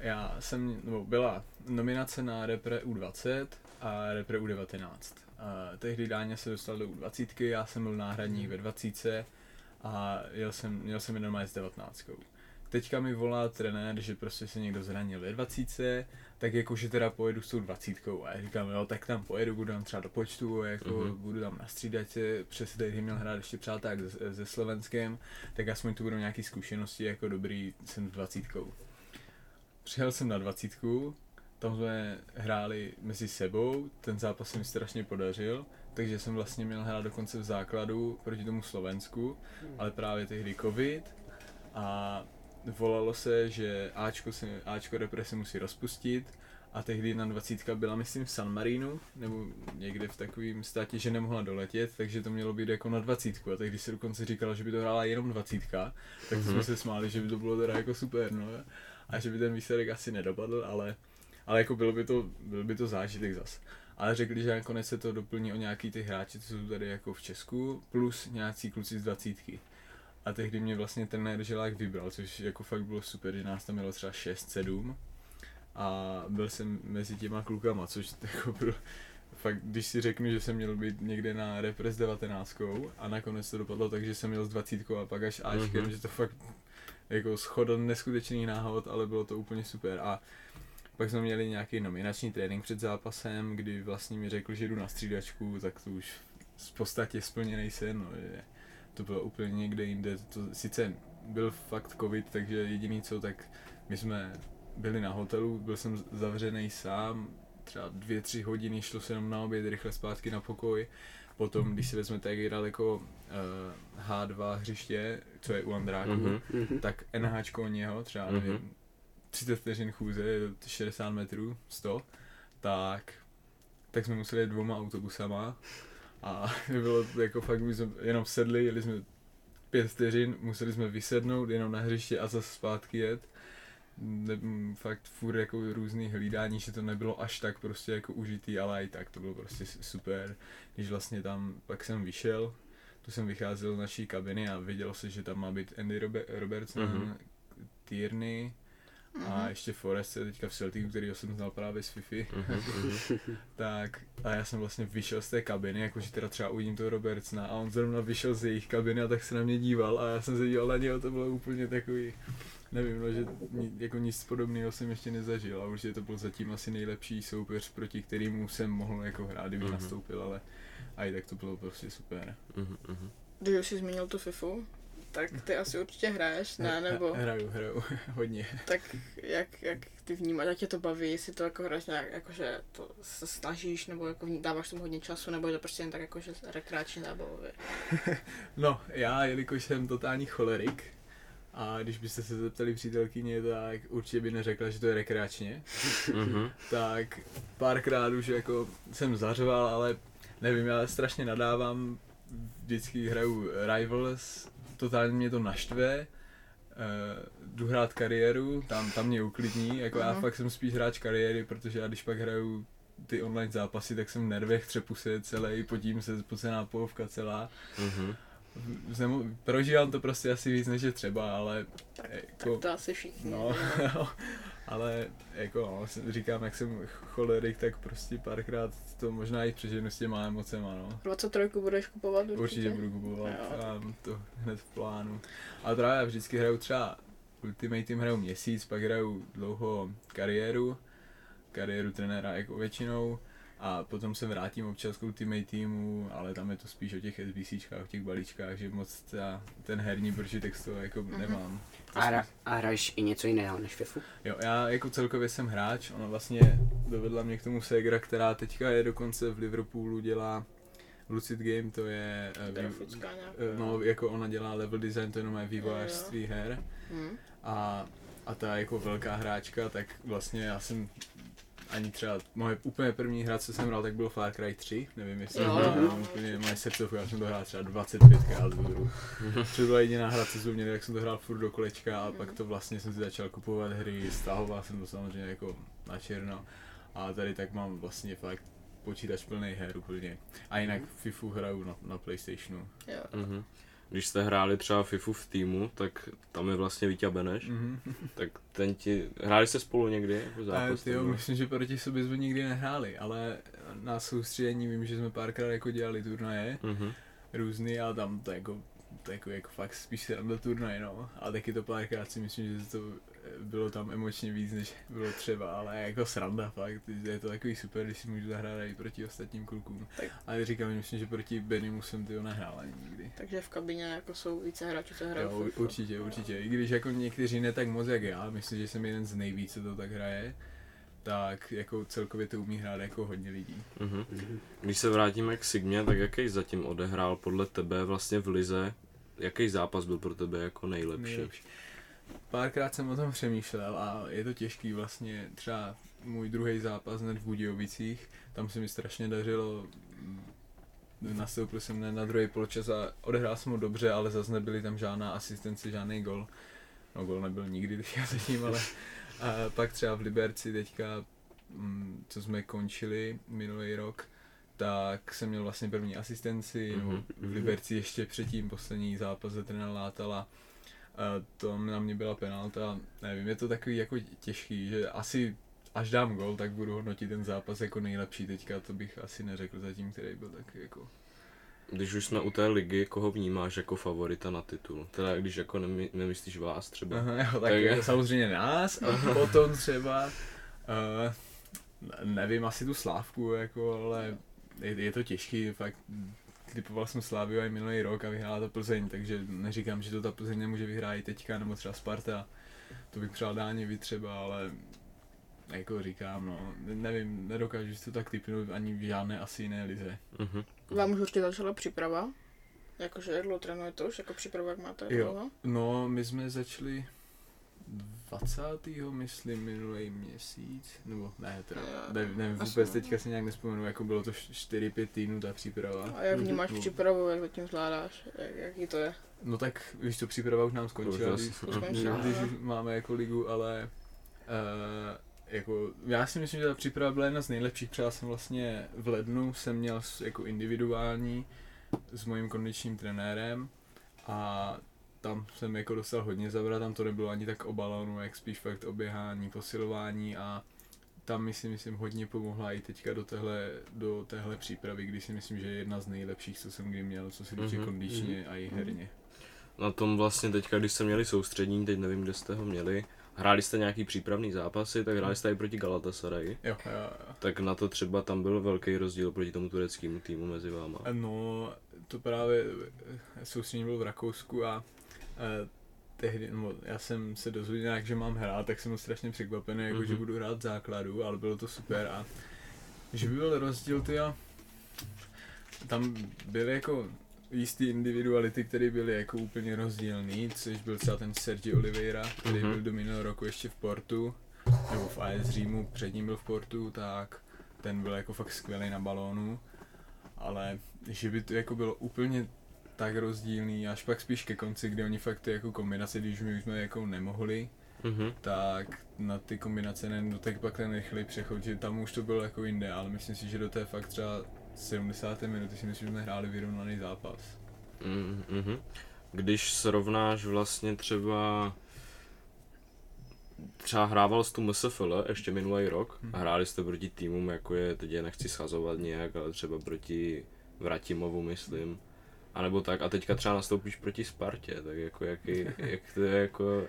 já jsem, nebo byla nominace na repre U20 a repre U19. A tehdy Dáně se dostal do U20, já jsem byl náhradník ve 20 a jel jsem, měl jsem jenom s 19. Teďka mi volá trenér, že prostě se někdo zranil ve 20, tak jakože teda pojedu s tou 20. A já říkám, jo, tak tam pojedu, budu tam třeba do počtu, jako Mhm. budu tam na střídačce, přes tehdy měl hrát ještě přáták se, se Slovenskem, tak aspoň tu budou nějaké zkušenosti jako dobrý, jsem s 20. Přijel jsem na 20, tam jsme hráli mezi sebou, ten zápas se mi strašně podařil, takže jsem vlastně měl hrát dokonce v základu proti tomu Slovensku, ale právě tehdy covid a volalo se, že Ačko, se, Ačko repre se musí rozpustit a tehdy na 20 byla myslím v San Marinu, nebo někde v takovém státě, že nemohla doletět, takže to mělo být jako na 20 a tehdy se dokonce říkalo, že by to hrála jenom 20 tak to Mhm. jsme se smáli, že by to bylo teda jako super, no a že by ten výsledek asi nedopadl, ale, ale jako bylo by to, byl by to zážitek zas. Ale řekli, že nakonec se to doplní o nějaký ty hráči, co jsou tady jako v Česku, plus nějací kluci z dvacítky. A tehdy mě vlastně trenér Želák vybral, což jako fakt bylo super, že nás tam bylo třeba 6-7 a byl jsem mezi těma klukama, což jako byl, fakt, když si řeknu, že jsem měl být někde na repres 19 a nakonec to dopadlo tak, že jsem měl s 20 a pak až Ačkem, Mhm. že to fakt jako schoda neskutečný náhod, ale bylo to úplně super a pak jsme měli nějaký nominační trénink před zápasem, kdy vlastně mi řekl, že jdu na střídačku, tak to už v podstatě splněný sen, no, že to bylo úplně někde jinde, to sice byl fakt covid, takže jediný co, tak my jsme byli na hotelu, byl jsem zavřený sám, třeba dvě, tři hodiny, šlo se jenom na oběd, rychle zpátky na pokoj. Potom, když si vezmete, jak je daleko uh, H2 hřiště, co je u Andráku, Mhm. Mhm. tak NH od něho, třeba Mhm. nevím, 30 vteřin chůze, je to 60 metrů, 100, tak, tak jsme museli jet dvoma autobusama a bylo to jako fakt, my jsme jenom sedli, jeli jsme pět vteřin, museli jsme vysednout jenom na hřiště a zase zpátky jet. Ne, fakt furt jako různý hlídání, že to nebylo až tak prostě jako užitý, ale i tak to bylo prostě super. Když vlastně tam, pak jsem vyšel, tu jsem vycházel z naší kabiny a vidělo se, že tam má být Andy Robe- Robertson, Mhm. Tierney a Mhm. ještě Forest je teďka v Celticu, který jsem znal právě z Fifi. Mhm, mhm. Tak a já jsem vlastně vyšel z té kabiny, jakože teda třeba uvidím toho Robertsona a on zrovna vyšel z jejich kabiny a tak se na mě díval a já jsem se díval na něho, to bylo úplně takový, nevím, no, že ni, jako nic podobného jsem ještě nezažil a určitě to byl zatím asi nejlepší soupeř, proti kterému jsem mohl jako hrát, kdyby Mhm. nastoupil, ale a i tak to bylo prostě super. Mhm, mhm. Když už jsi zmínil tu FIFU, tak ty asi určitě hraješ, ne? Nebo Hraju, hraju, hodně. tak jak, jak ty vnímáš, jak tě to baví, jestli to jako hraješ nějak, jakože to se snažíš, nebo jako dáváš tomu hodně času, nebo je to prostě jen tak jakože rekreační zábavově. No, já, jelikož jsem totální cholerik, a když byste se zeptali přítelkyně, tak určitě by neřekla, že to je rekreačně. Mhm. tak párkrát už jako jsem zařval, ale nevím, já strašně nadávám, vždycky hraju Rivals, totálně mě to naštve, uh, jdu hrát kariéru, tam, tam mě uklidní, jako já Mhm. fakt jsem spíš hráč kariéry, protože já když pak hraju ty online zápasy, tak jsem v nervech, třepu se celý, potím se, pocená polovka celá. Mhm. Znemo, prožívám to prostě asi víc než je třeba, ale Tak, jako, tak to asi všichni. No, ale jako no, říkám, jak jsem cholerik, tak prostě párkrát to možná i přeženu s těma emocema, no. 23 budeš kupovat určitě? Určitě budu kupovat, Jo. mám to hned v plánu. Ale právě já vždycky hraju třeba Ultimate Team hraju měsíc, pak hraju dlouho kariéru, kariéru trenéra jako většinou a potom se vrátím občas k Ultimate Teamu, ale tam je to spíš o těch SBCčkách, o těch balíčkách, že moc ta, ten herní prožitek z toho jako Mhm. nemám. A, hra, a hraješ i něco jiného než FIFU? Jo, já jako celkově jsem hráč, ona vlastně dovedla mě k tomu Segra, která teďka je dokonce v Liverpoolu, dělá Lucid Game, to je... eh, Grafická nějaká. eh, No, jako ona dělá level design, to jenom je vývojářství her. Hm. A, a ta jako velká hráčka, tak vlastně já jsem ani třeba, moje úplně první hra, co jsem hrál, tak byl Far Cry 3, nevím jestli to jo. mám úplně moje srdcovku, já jsem to hrál třeba 25 krát tu hru. To byla jediná hra, co jsme měli, tak jsem to hrál furt do kolečka a pak to vlastně jsem si začal kupovat hry, stahoval jsem to samozřejmě jako na černo a tady tak mám vlastně fakt počítač plný her úplně. A jinak FIFU hraju na, na Playstationu. Jo. Mhm. Když jste hráli třeba FIFU v týmu, tak tam je vlastně Vítě Beneš, Mhm. tak ten ti, hráli jste spolu někdy jako A zápas? jo, myslím, že proti sobě jsme nikdy nehráli, ale na soustředění vím, že jsme párkrát jako dělali turnaje Mhm. různý a tam to jako, jako, jako fakt spíš sranda turnaj, no. A taky to párkrát si myslím, že to bylo tam emočně víc, než bylo třeba, ale jako sranda fakt, je to takový super, když si můžu zahrát i proti ostatním klukům. Tak. Ale říkám, myslím, že proti Benimu jsem tyho nehrál ani nikdy. Takže v kabině jako jsou více hráčů, co Jo, hrajou FIFA. určitě, určitě. I když jako někteří ne tak moc jak já, myslím, že jsem jeden z nejvíc, co to tak hraje, tak jako celkově to umí hrát jako hodně lidí. Mhm. Když se vrátíme k Sigmě, tak jaký zatím odehrál podle tebe vlastně v Lize? Jaký zápas byl pro tebe jako nejlepší? Nejlepší. Párkrát jsem o tom přemýšlel a je to těžký vlastně třeba můj druhý zápas hned v Budějovicích, tam se mi strašně dařilo, nastoupil jsem na druhý poločas a odehrál jsem ho dobře, ale zase nebyly tam žádná asistence, žádný gol. No gol nebyl nikdy teďka zatím, ale a pak třeba v Liberci teďka, mm, co jsme končili minulý rok, tak jsem měl vlastně první asistenci, Mhm, nebo v mhm. Liberci ještě předtím poslední zápas ze trenér Látala. A to na mě byla penalta, nevím, je to takový jako těžký, že asi až dám gol, tak budu hodnotit ten zápas jako nejlepší teďka, to bych asi neřekl zatím, který byl tak jako... Když už jsme u té ligy, koho vnímáš jako favorita na titul? Teda když jako nemy, nemyslíš vás třeba. Aha, jo, tak Tak- tak samozřejmě nás a potom třeba, uh, nevím, asi tu Slávku, jako, ale je, je to těžký, fakt typoval jsem Sláviu i minulý rok a vyhrála to Plzeň, takže neříkám, že to ta Plzeň nemůže vyhrát i teďka, nebo třeba Sparta, to bych přál dáně vy třeba, ale jako říkám, no, nevím, nedokážu si to tak typnout ani v žádné asi jiné lize. Mhm. Vám už určitě začala příprava? Jakože jak dlouho trénujete už, jako příprava jak máte Jo. dlouho? No, my jsme začali 20. myslím minulý měsíc, nebo ne, teda, Jo. nevím, vůbec ne. teďka si nějak nespomenu, jako bylo to 4-5 týdnů ta příprava. A jak vnímáš No. přípravu, jak zatím zvládáš, jak, jaký to je? No tak, víš to, příprava už nám skončila, Už když, když, máme jako ligu, ale uh, jako, já si myslím, že ta příprava byla jedna z nejlepších, třeba jsem vlastně v lednu jsem měl jako individuální s mojím kondičním trenérem a tam jsem jako dostal hodně zabrat, tam to nebylo ani tak o balonu, jak spíš fakt o běhání, posilování a tam mi si myslím hodně pomohla i teďka do téhle, do téhle přípravy, kdy si myslím, že je jedna z nejlepších, co jsem kdy měl, co se týče Mhm, kondičně a i herně. Na tom vlastně teďka, když jste měli soustřední, teď nevím, kde jste ho měli, hráli jste nějaký přípravný zápasy, tak hráli jste i proti Galatasaray. Jo, jo, jo. Tak na to třeba tam byl velký rozdíl proti tomu tureckému týmu mezi váma. No, to právě eh, soustředění byl v Rakousku a eh, tehdy, no, já jsem se dozvěděl nějak, že mám hrát, tak jsem byl strašně překvapený, jako, že Mhm. budu hrát v základu, ale bylo to super a že by byl rozdíl, ty tam byly jako jistý individuality, které byly jako úplně rozdílný, což byl třeba ten Sergio Oliveira, který Mhm. byl do minulého roku ještě v Portu, nebo v AS Římu, předtím byl v Portu, tak ten byl jako fakt skvělý na balónu, ale že by to jako bylo úplně tak rozdílný, až pak spíš ke konci, kdy oni fakt ty jako kombinace, když my už jsme jako nemohli, Mhm. tak na ty kombinace ne, no tak pak ten rychlý přechod, že tam už to bylo jako jinde, ale myslím si, že do té fakt třeba 70. minuty si myslím, že jsme hráli vyrovnaný zápas. Mm, Mhm. Když srovnáš vlastně třeba třeba hrával jsi tu MSFL ještě minulý rok a hráli jste proti týmům, jako je, teď je nechci schazovat nějak, ale třeba proti Vratimovu, myslím. A nebo tak, a teďka třeba nastoupíš proti Spartě, tak jako jaký, jak to je jako,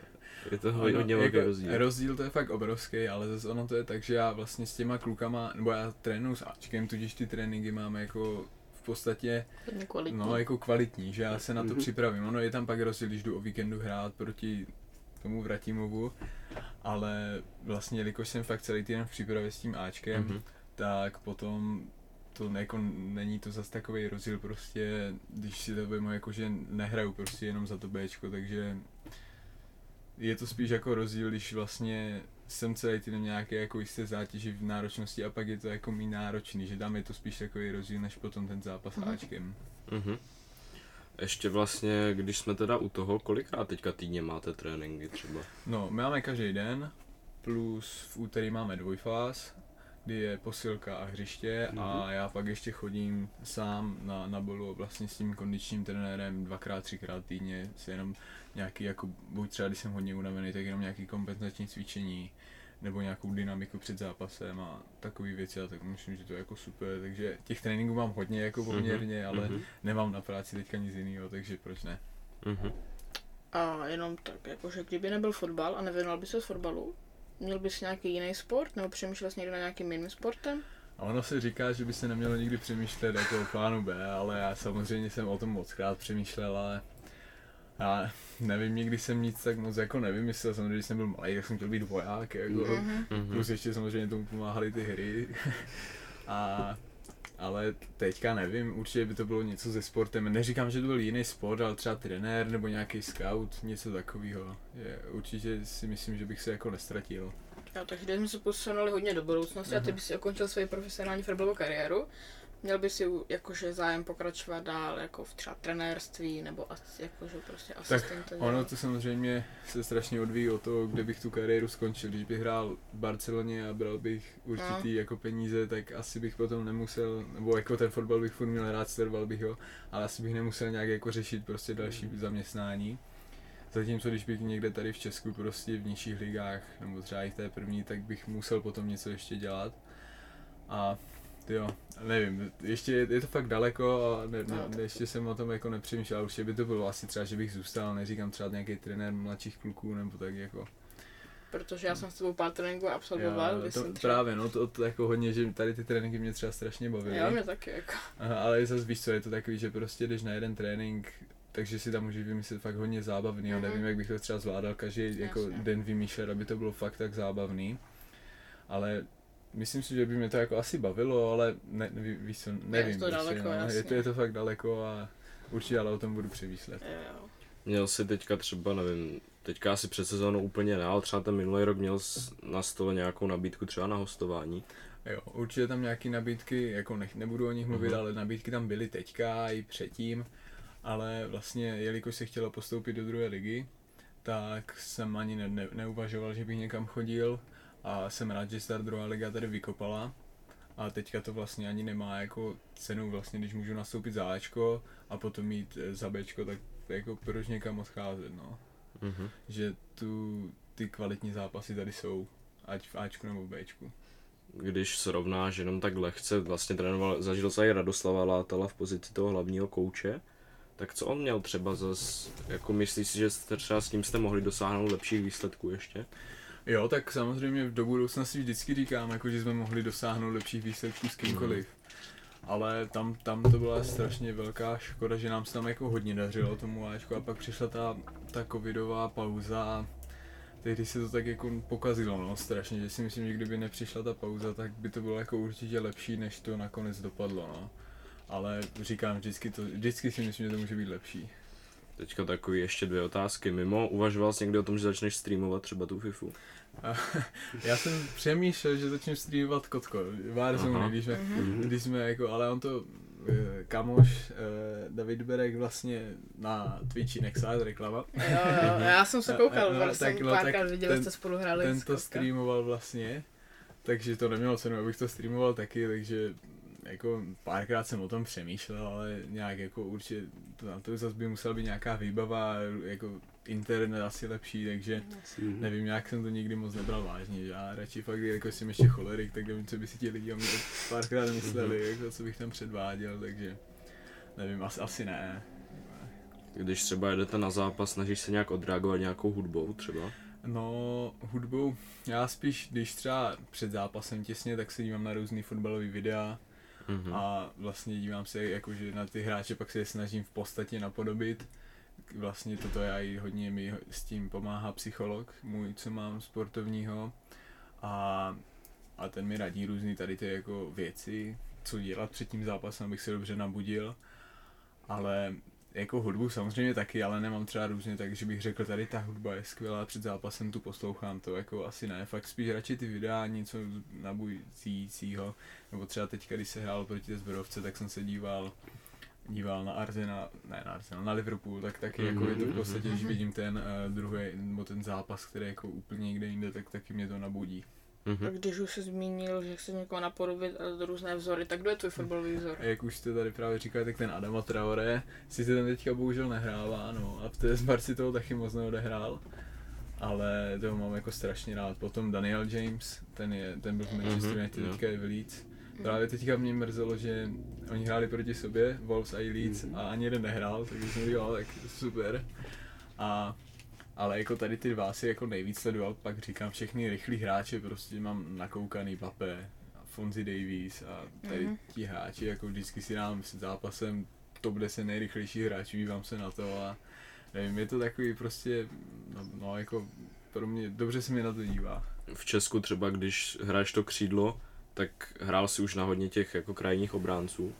je to hodně, hodně velký jako rozdíl. Rozdíl to je fakt obrovský, ale zase ono to je tak, že já vlastně s těma klukama, nebo já trénuju s Ačkem, tudíž ty tréninky máme jako v podstatě kvalitní. no, jako kvalitní, že já se na to Mhm. připravím. Ono je tam pak rozdíl, když jdu o víkendu hrát proti tomu Vratimovu, ale vlastně, jelikož jsem fakt celý týden v přípravě s tím Ačkem, Mhm. tak potom to ne- jako není to zas takový rozdíl prostě, když si to vemu jako, že nehraju prostě jenom za to Bčko, takže je to spíš jako rozdíl, když vlastně jsem celý týden nějaké jako jisté zátěži v náročnosti a pak je to jako méně náročný, že tam je to spíš takový rozdíl než potom ten zápas Mhm. Ačkem. Mhm. Ještě vlastně, když jsme teda u toho, kolikrát teďka týdně máte tréninky třeba? No, my máme každý den, plus v úterý máme dvojfáz, kdy je posilka a hřiště mm-hmm. a já pak ještě chodím sám na, na bolu vlastně s tím kondičním trenérem dvakrát, třikrát týdně, si jenom nějaký jako, buď třeba když jsem hodně unavený, tak jenom nějaký kompenzační cvičení, nebo nějakou dynamiku před zápasem a takové věci a tak myslím, že to je jako super, takže těch tréninků mám hodně jako poměrně, ale mhm. nemám na práci teďka nic jiného, takže proč ne. Mhm. A jenom tak, jakože kdyby nebyl fotbal a nevěnoval by se fotbalu, měl bys nějaký jiný sport, nebo přemýšlel jsi někdy na nějakým jiným sportem? A ono se říká, že by se nemělo nikdy přemýšlet jako o plánu B, ale já samozřejmě jsem o tom moc krát přemýšlel, ale já nevím, nikdy jsem nic tak moc jako nevymyslel, samozřejmě když jsem byl malý, tak jsem chtěl být voják, jako, Mhm. Mhm. plus ještě samozřejmě tomu pomáhaly ty hry. A, ale teďka nevím, určitě by to bylo něco se sportem. Neříkám, že to byl jiný sport, ale třeba trenér nebo nějaký scout, něco takového. Je, určitě si myslím, že bych se jako nestratil. Jo, takže jsme se posunuli hodně do budoucnosti a ty Mhm. bys si ukončil svoji profesionální fotbalovou kariéru, měl bys si jakože zájem pokračovat dál jako v třeba trenérství nebo asi, jakože prostě asistenta. Ono dělat? to samozřejmě se strašně odvíjí o to, kde bych tu kariéru skončil. Když bych hrál v Barceloně a bral bych určitý jako peníze, tak asi bych potom nemusel, nebo jako ten fotbal bych furt měl rád, sledoval bych ho, ale asi bych nemusel nějak jako řešit prostě další zaměstnání. Zatímco když bych někde tady v Česku prostě v nižších ligách, nebo třeba i v té první, tak bych musel potom něco ještě dělat. A jo, nevím, ještě je, to fakt daleko a ne, ne, ještě jsem o tom jako nepřemýšlel, určitě by to bylo asi třeba, že bych zůstal, neříkám třeba nějaký trenér mladších kluků nebo tak jako. Protože já jsem s tebou pár tréninků absolvoval, Já, to, třeba... právě, no to, to, jako hodně, že tady ty tréninky mě třeba strašně bavily. Jo, mě taky jako. Aha, ale zase víš co, je to takový, že prostě jdeš na jeden trénink, takže si tam můžeš vymyslet fakt hodně zábavný, Mhm. mm-hmm. nevím, jak bych to třeba zvládal každý jako den vymýšlet, aby to bylo fakt tak zábavný. Ale myslím si, že by mě to jako asi bavilo, ale ne, ví- víš co, nevím. to prostě, daleko, no. je, jasně. to, je to fakt daleko a určitě ale o tom budu přemýšlet. Jo. Měl jsi teďka třeba, nevím, teďka asi před sezónou úplně ne, ale třeba ten minulý rok měl na stole nějakou nabídku třeba na hostování. Jo, určitě tam nějaký nabídky, jako nech, nebudu o nich mluvit, Mhm. ale nabídky tam byly teďka i předtím, ale vlastně jelikož se chtělo postoupit do druhé ligy, tak jsem ani ne, ne, neuvažoval, že bych někam chodil a jsem rád, že Star druhá liga tady vykopala a teďka to vlastně ani nemá jako cenu vlastně, když můžu nastoupit za Ačko a potom mít eh, za Bčko, tak jako proč někam odcházet, no. Mhm. Že tu, ty kvalitní zápasy tady jsou, ať v Ačku nebo v Bčku. Když srovnáš jenom tak lehce, vlastně trénoval, zažil se i Radoslava Látala v pozici toho hlavního kouče, tak co on měl třeba zas, jako myslíš si, že třeba s tím jste mohli dosáhnout lepších výsledků ještě? Jo, tak samozřejmě do budoucna si vždycky říkám, jako, že jsme mohli dosáhnout lepších výsledků s kýmkoliv. Ale tam, tam to byla strašně velká škoda, že nám se tam jako hodně dařilo tomu Ačku a pak přišla ta, ta covidová pauza a tehdy se to tak jako pokazilo, no, strašně, že si myslím, že kdyby nepřišla ta pauza, tak by to bylo jako určitě lepší, než to nakonec dopadlo, no. Ale říkám, vždycky, to, vždycky si myslím, že to může být lepší. Teďka takový ještě dvě otázky. Mimo, uvažoval jsi někdy o tom, že začneš streamovat třeba tu FIFU? Já jsem přemýšlel, že začnu streamovat Kotko, Warzone, Aha. když jsme, když jsme jako, ale on to, eh, kamoš eh, David Berek vlastně na Twitchi Nexát reklama, Jo, jo, já jsem se koukal, No, tak jsem no, párkrát tak viděl, ten- jste spolu hráli. ten to streamoval vlastně, takže to nemělo cenu, abych to streamoval taky, takže jako párkrát jsem o tom přemýšlel, ale nějak jako určitě, to, na to zase by musela být nějaká výbava, jako internet asi lepší, takže Mhm. Nevím, nějak jsem to nikdy moc nebral vážně, že já radši fakt, jako jsem ještě cholerik, tak nevím, co by si ti lidi o mě párkrát mysleli, jako co bych tam předváděl, takže nevím, asi, asi ne. Když třeba jedete na zápas, snažíš se nějak odreagovat nějakou hudbou třeba? No, hudbou, já spíš, když třeba před zápasem těsně, tak se dívám na různý fotbalové videa Mhm. a vlastně dívám se jakože na ty hráče, pak se je snažím v podstatě napodobit. Vlastně toto já i hodně mi s tím pomáhá psycholog můj, co mám sportovního a, a ten mi radí různý tady ty jako věci, co dělat před tím zápasem, abych se dobře nabudil. Ale jako hudbu samozřejmě taky, ale nemám třeba různě tak, že bych řekl, tady ta hudba je skvělá, před zápasem tu poslouchám, to jako asi ne, fakt spíš radši ty videa, něco nabujícího, nebo třeba teďka, když se hrál proti té zbrodovce, tak jsem se díval díval na Arsenal, ne na Arsenal, na Liverpool, tak taky jako je to v podstatě, když vidím ten uh, druhý, nebo ten zápas, který je jako úplně někde jinde, tak taky mě to nabudí. A Mhm. když už jsi zmínil, že chce někoho napodobit a různé vzory, tak kdo je tvůj fotbalový vzor? A jak už jste tady právě říkali, tak ten Adama Traore, si ten teďka bohužel nehrává, no, a v té Barci toho taky moc neodehrál, ale toho mám jako strašně rád. Potom Daniel James, ten, je, ten byl v Manchester Mhm, United, jo. teďka je v Leeds. Právě teďka mě mrzelo, že oni hráli proti sobě, Wolves a Leeds, a ani jeden nehrál, takže jsem říkal, tak super. A ale jako tady ty dva si jako nejvíc sledoval, pak říkám všechny rychlí hráče, prostě mám nakoukaný Bape, Fonzi Davies a tady Mhm. ti hráči, jako vždycky si dám s zápasem top 10 nejrychlejší hráčů, dívám se na to a nevím, je to takový prostě, no, no jako pro mě, dobře se mi na to dívá. V Česku třeba, když hraješ to křídlo, tak hrál si už na hodně těch jako krajních obránců,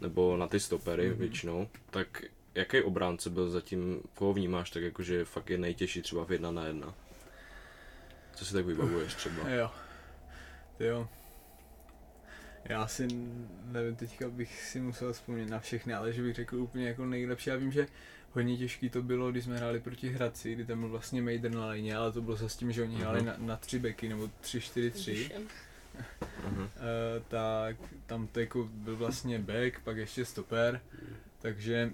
nebo na ty stopery Mhm. většinou, tak jaký obránce byl zatím, koho vnímáš tak jako, že fakt je nejtěžší třeba v jedna na jedna? Co si tak vybavuješ třeba? Jo, jo. Já si nevím, teďka bych si musel vzpomnět na všechny, ale že bych řekl úplně jako nejlepší. Já vím, že hodně těžký to bylo, když jsme hráli proti Hradci, kdy tam byl vlastně Mejder na lajně, ale to bylo zase s tím, že oni hráli Mhm. na, na tři beky nebo tři, čtyři, tři. Mhm. Uh, tak tam to jako byl vlastně back, pak ještě stoper, takže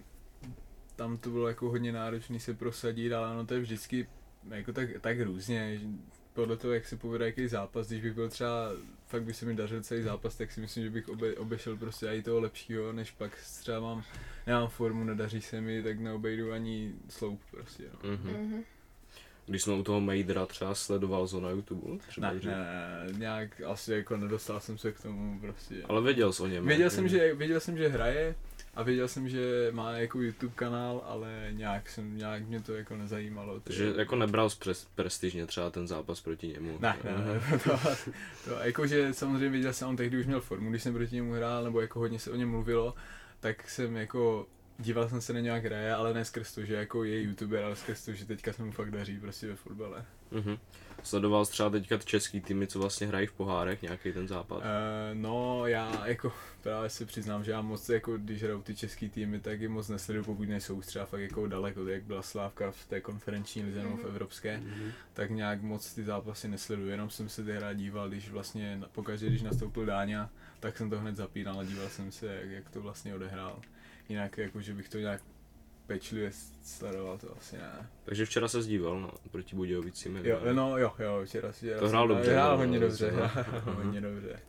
tam to bylo jako hodně náročné se prosadit, ale ono to je vždycky jako tak, tak různě, že podle toho, jak se povede jaký zápas, když bych byl třeba, fakt by se mi dařil celý zápas, tak si myslím, že bych obe, obešel prostě i toho lepšího, než pak třeba mám, nemám formu, nedaří se mi, tak neobejdu ani sloup prostě, no. Mhm. Mhm. Když jsme u toho Majdra třeba sledoval zo na YouTube, třeba, Ne, že? ne, ne, nějak asi jako nedostal jsem se k tomu prostě. Ale věděl jsi o něm. Věděl ne? jsem, že, věděl jsem, že hraje a věděl jsem, že má jako YouTube kanál, ale nějak, jsem, nějak mě to jako nezajímalo. ty- Takže jako nebral pres, prestižně třeba ten zápas proti němu. Ne, ne, ne, to, to, jakože samozřejmě věděl jsem, on tehdy už měl formu, když jsem proti němu hrál, nebo jako hodně se o něm mluvilo, tak jsem jako díval jsem se na nějak hraje, ale ne skrz to, že jako je youtuber, ale skrz to, že teďka se mu fakt daří prostě ve fotbale. Mhm. Sledoval jsi třeba teďka ty český týmy, co vlastně hrají v pohárech, nějaký ten zápas? Uh, no, já jako právě se přiznám, že já moc jako, když hrajou ty český týmy, tak je moc nesleduju, pokud nejsou třeba fakt jako daleko, jak byla Slávka v té konferenční lize nebo v Mhm. evropské, Mhm. tak nějak moc ty zápasy nesleduju, jenom jsem se ty hra díval, když vlastně, pokaždé, když nastoupil Dáňa, tak jsem to hned zapínal a díval jsem se, jak, jak to vlastně odehrál. Jinak jako, že bych to nějak pečlivě sledoval, to asi ne. Takže včera se zdíval no, proti Budějovicím. Jo, no jo, jo, včera, včera To hrál dobře, Hrál hodně dobře, hrál hodně dobře.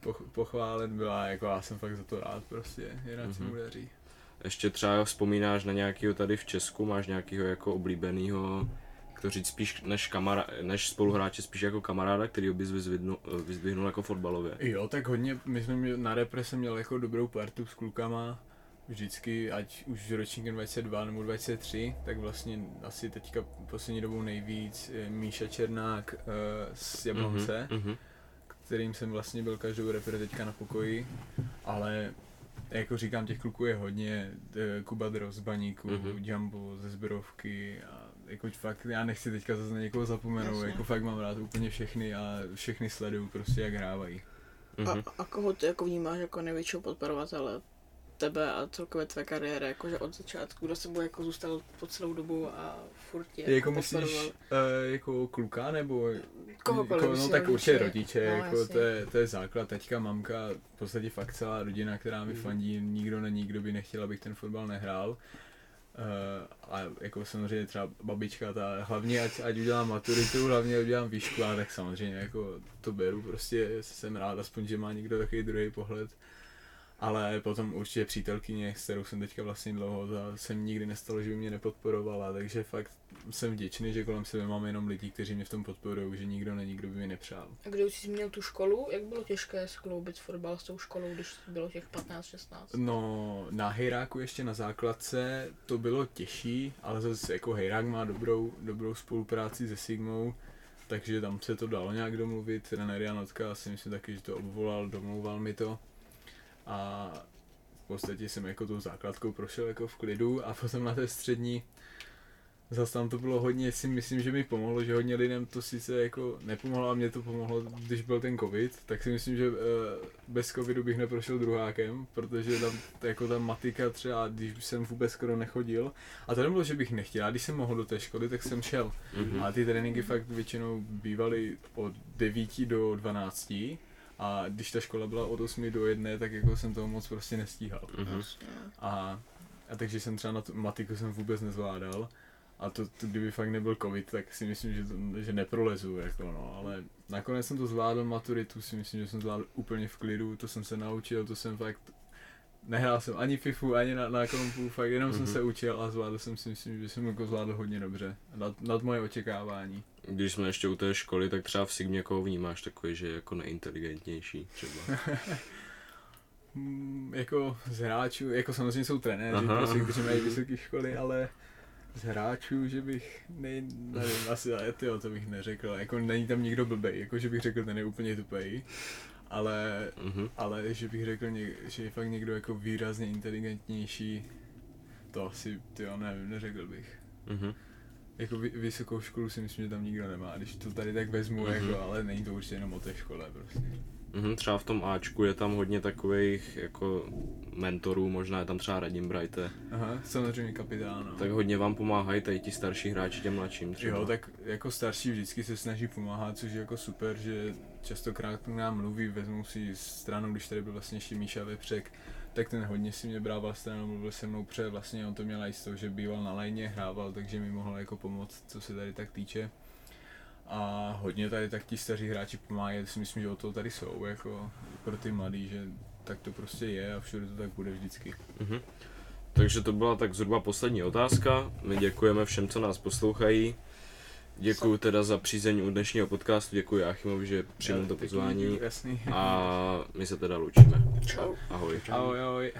Poch, pochválen byla, jako já jsem fakt za to rád prostě, jinak se Mhm. mu daří. Ještě třeba vzpomínáš na nějakého tady v Česku, máš nějakého jako oblíbeného, kdo říct spíš než, kamara, než spoluhráče, spíš jako kamaráda, který bys vyzdvihnul jako fotbalově. Jo, tak hodně, myslím, že na repre jsem měl jako dobrou partu s klukama, vždycky, ať už ročníkem 22 nebo 23, tak vlastně asi teďka poslední dobou nejvíc eh, Míša Černák uh, z Jablonce. Mhm, mhm. kterým jsem vlastně byl každou repre teďka na pokoji, ale jako říkám, těch kluků je hodně, eh, Kuba Dros z Baníku, Mhm. mm-hmm. Jumbo ze Zbrovky a jako fakt, já nechci teďka zase na někoho zapomenout, Jasně. jako fakt mám rád úplně všechny a všechny sleduju prostě jak hrávají. Mhm. A, a koho ty jako vnímáš jako největšího podporovatele tebe a celkově tvé kariéry, jakože od začátku, kdo se bude jako zůstal po celou dobu a furt tě Jako, jako myslíš, uh, jako kluka nebo Kohokoliv, Jako, no tak určitě rodiče. rodiče, No, jako jasně. to je, to je základ, teďka mamka, v podstatě fakt celá rodina, která mi Mhm. fandí, nikdo není, kdo by nechtěl, abych ten fotbal nehrál. Uh, a jako samozřejmě třeba babička, ta hlavně ať, ať udělám maturitu, hlavně ať udělám výšku, ale tak samozřejmě jako to beru, prostě jsem rád aspoň, že má někdo takový druhý pohled. Ale potom určitě přítelkyně, s kterou jsem teďka vlastně dlouho, ta jsem nikdy nestalo, že by mě nepodporovala, takže fakt jsem vděčný, že kolem sebe mám jenom lidi, kteří mě v tom podporují, že nikdo není, kdo by mi nepřál. A když jsi měl tu školu, jak bylo těžké skloubit fotbal s tou školou, když bylo těch 15-16? No, na Hejráku ještě na základce to bylo těžší, ale zase jako Hejrák má dobrou, dobrou spolupráci se Sigmou, takže tam se to dalo nějak domluvit. Trenér Janotka si myslím taky, že to obvolal, domlouval mi to. A v podstatě jsem jako tou základkou prošel jako v klidu a potom na té střední Zase tam to bylo hodně, si myslím, že mi pomohlo, že hodně lidem to sice jako nepomohlo a mě to pomohlo, když byl ten covid, tak si myslím, že uh, bez covidu bych neprošel druhákem, protože tam jako ta matika třeba, když jsem vůbec skoro nechodil, a to nebylo, že bych nechtěl, a když jsem mohl do té školy, tak jsem šel. Mm-hmm. A ty tréninky fakt většinou bývaly od 9 do 12, a když ta škola byla od 8 do 1, tak jako jsem toho moc prostě nestíhal. Mm-hmm. A, a takže jsem třeba na tu matiku jsem vůbec nezvládal. A to, to, kdyby fakt nebyl covid, tak si myslím, že, to, že neprolezu, jako no, ale nakonec jsem to zvládl, maturitu si myslím, že jsem zvládl úplně v klidu, to jsem se naučil, to jsem fakt, nehrál jsem ani FIFU, ani na, na kompu, fakt jenom mm-hmm. jsem Mhm. se učil a zvládl jsem si myslím, že jsem jako zvládl hodně dobře, nad, nad moje očekávání. Když jsme ještě u té školy, tak třeba v Sigmě koho vnímáš takový, že je jako neinteligentnější třeba. Hmm, jako z hráčů, jako samozřejmě jsou trenéři, prostě, kteří mají vysoké školy, ale z hráčů, že bych, ne, nevím, asi, ale tyjo, to bych neřekl, jako není tam nikdo blbej, jako že bych řekl, ten je úplně tupej, ale, Mhm. ale že bych řekl, že je fakt někdo jako výrazně inteligentnější, to asi, tyjo, nevím, neřekl bych. Mhm. Jako vy, vysokou školu si myslím, že tam nikdo nemá, když to tady tak vezmu, Mhm. jako, ale není to určitě jenom o té škole prostě. Mhm, třeba v tom Ačku je tam hodně takových jako mentorů, možná je tam třeba Radim Brighte, Aha, samozřejmě kapitán, no. tak hodně vám pomáhají tady ti starší hráči těm mladším třeba. Jo, tak jako starší vždycky se snaží pomáhat, což je jako super, že častokrát k nám mluví, vezmou si stranu, když tady byl vlastně ještě Míša Vepřek, tak ten hodně si mě brával stranu, mluvil se mnou pře, vlastně on to měl toho, že býval na lajně, hrával, takže mi mohl jako pomoct, co se tady tak týče. A hodně tady tak ti staří hráči pomáhají, si myslím, že o to tady jsou, jako pro ty mladý, že tak to prostě je a všude to tak bude vždycky. Mhm. Takže to byla tak zhruba poslední otázka. My děkujeme všem, co nás poslouchají. Děkuji teda za přízeň u dnešního podcastu, děkuji Achimovi, že přijmul to pozvání Jasný. a my se teda loučíme. Čau. Ahoj. Ahoj, ahoj.